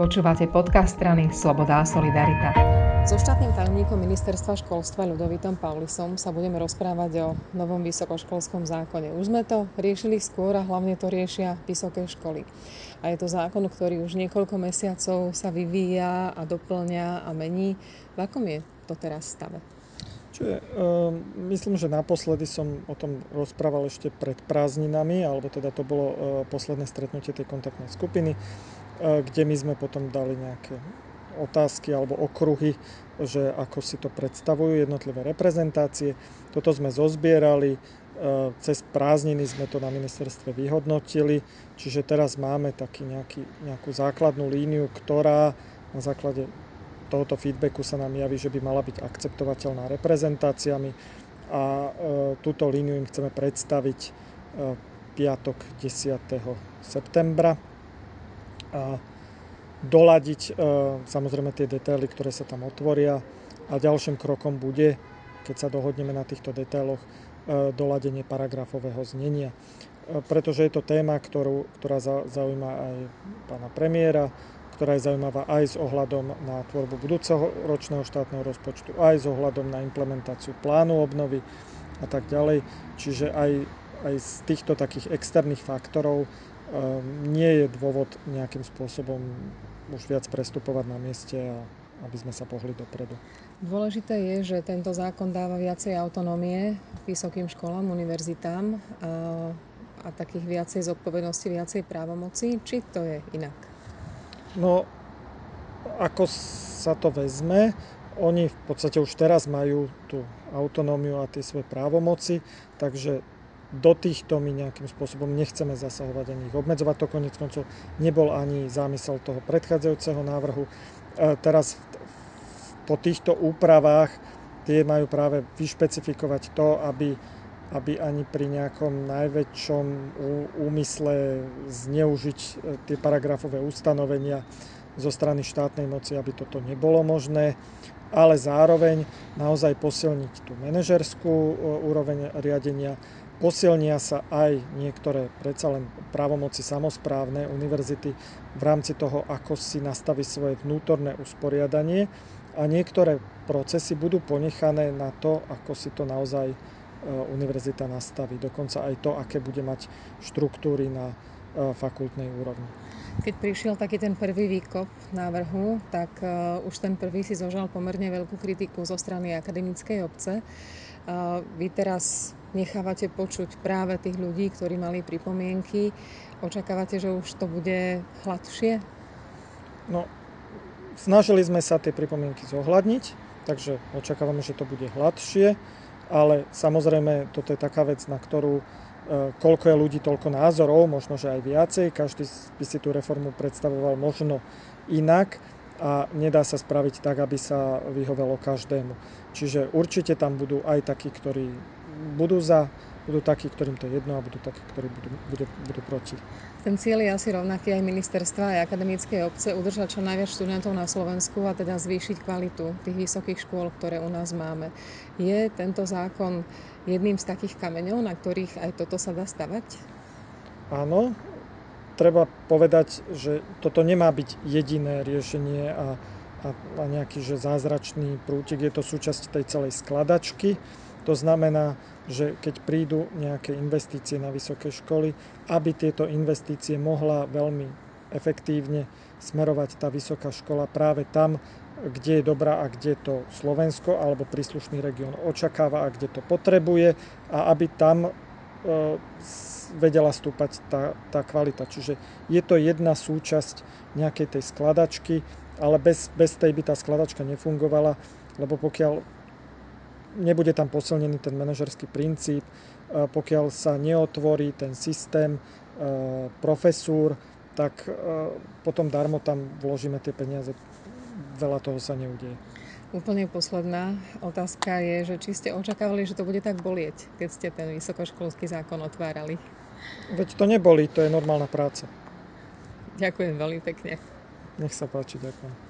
Počúvate podcast strany Sloboda a Solidarita. So štátnym tajomníkom ministerstva školstva Ľudovitom Paulisom sa budeme rozprávať o novom vysokoškolskom zákone. Už sme to riešili skôr a hlavne to riešia vysoké školy. A je to zákon, ktorý už niekoľko mesiacov sa vyvíja a doplňa a mení. V akom je to teraz stave? Čiže, uh, myslím, že naposledy som o tom rozprával ešte pred prázdninami, alebo teda to bolo uh, posledné stretnutie tej kontaktnej skupiny. E, kde my sme potom dali nejaké otázky alebo okruhy, že ako si to predstavujú jednotlivé reprezentácie. Toto sme zozbierali, e, cez prázdniny sme to na ministerstve vyhodnotili, čiže teraz máme taký nejaký, nejakú základnú líniu, ktorá na základe tohoto feedbacku sa nám javí, že by mala byť akceptovateľná reprezentáciami a e, túto líniu im chceme predstaviť piatok 10. septembra a doladiť e, samozrejme tie detaily, ktoré sa tam otvoria a ďalším krokom bude, keď sa dohodneme na týchto detailoch, e, doladenie paragrafového znenia. E, pretože je to téma, ktorú, ktorá zaujíma aj pána premiéra, ktorá je zaujímavá aj s ohľadom na tvorbu budúceho ročného štátneho rozpočtu, aj s ohľadom na implementáciu plánu obnovy a tak ďalej. Čiže aj, aj z týchto takých externých faktorov Ehm, nie je dôvod nejakým spôsobom už viac prestupovať na mieste a aby sme sa pohli dopredu. Dôležité je, že tento zákon dáva viacej autonómie vysokým školám, univerzitám a, a takých viacej zodpovednosti, viacej právomoci. Či to je inak? No, ako sa to vezme, oni v podstate už teraz majú tú autonómiu a tie svoje právomoci, takže do týchto my nejakým spôsobom nechceme zasahovať ani ich obmedzovať. To konec koncov nebol ani zámysel toho predchádzajúceho návrhu. E, teraz po týchto úpravách tie majú práve vyšpecifikovať to, aby, aby ani pri nejakom najväčšom úmysle zneužiť e, tie paragrafové ustanovenia zo strany štátnej moci, aby toto nebolo možné ale zároveň naozaj posilniť tú manažerskú e, úroveň riadenia, Posilnia sa aj niektoré predsa len právomoci samozprávne univerzity v rámci toho, ako si nastaví svoje vnútorné usporiadanie a niektoré procesy budú ponechané na to, ako si to naozaj univerzita nastaví. Dokonca aj to, aké bude mať štruktúry na e, fakultnej úrovni. Keď prišiel taký ten prvý výkop návrhu, tak uh, už ten prvý si zožal pomerne veľkú kritiku zo strany akademickej obce. Vy teraz nechávate počuť práve tých ľudí, ktorí mali pripomienky. Očakávate, že už to bude hladšie? No, snažili sme sa tie pripomienky zohľadniť, takže očakávame, že to bude hladšie, ale samozrejme toto je taká vec, na ktorú e, koľko je ľudí, toľko názorov, možno, že aj viacej. Každý by si tú reformu predstavoval možno inak a nedá sa spraviť tak, aby sa vyhovelo každému. Čiže určite tam budú aj takí, ktorí budú za, budú takí, ktorým to je jedno a budú takí, ktorí budú, budú, budú proti. Ten cieľ je asi rovnaký aj ministerstva, aj akademickej obce, udržať čo najviac študentov na Slovensku a teda zvýšiť kvalitu tých vysokých škôl, ktoré u nás máme. Je tento zákon jedným z takých kameňov, na ktorých aj toto sa dá stavať? Áno, treba povedať, že toto nemá byť jediné riešenie a, a, a nejaký že zázračný prútik, je to súčasť tej celej skladačky to znamená, že keď prídu nejaké investície na vysoké školy, aby tieto investície mohla veľmi efektívne smerovať tá vysoká škola práve tam, kde je dobrá a kde to Slovensko alebo príslušný región očakáva a kde to potrebuje a aby tam e, vedela stúpať tá, tá kvalita. Čiže je to jedna súčasť nejakej tej skladačky, ale bez, bez tej by tá skladačka nefungovala, lebo pokiaľ nebude tam posilnený ten manažerský princíp, e, pokiaľ sa neotvorí ten systém e, profesúr, tak e, potom darmo tam vložíme tie peniaze. Veľa toho sa neudeje. Úplne posledná otázka je, že či ste očakávali, že to bude tak bolieť, keď ste ten vysokoškolský zákon otvárali? Veď to neboli, to je normálna práca. Ďakujem veľmi pekne. Nech sa páči, ďakujem.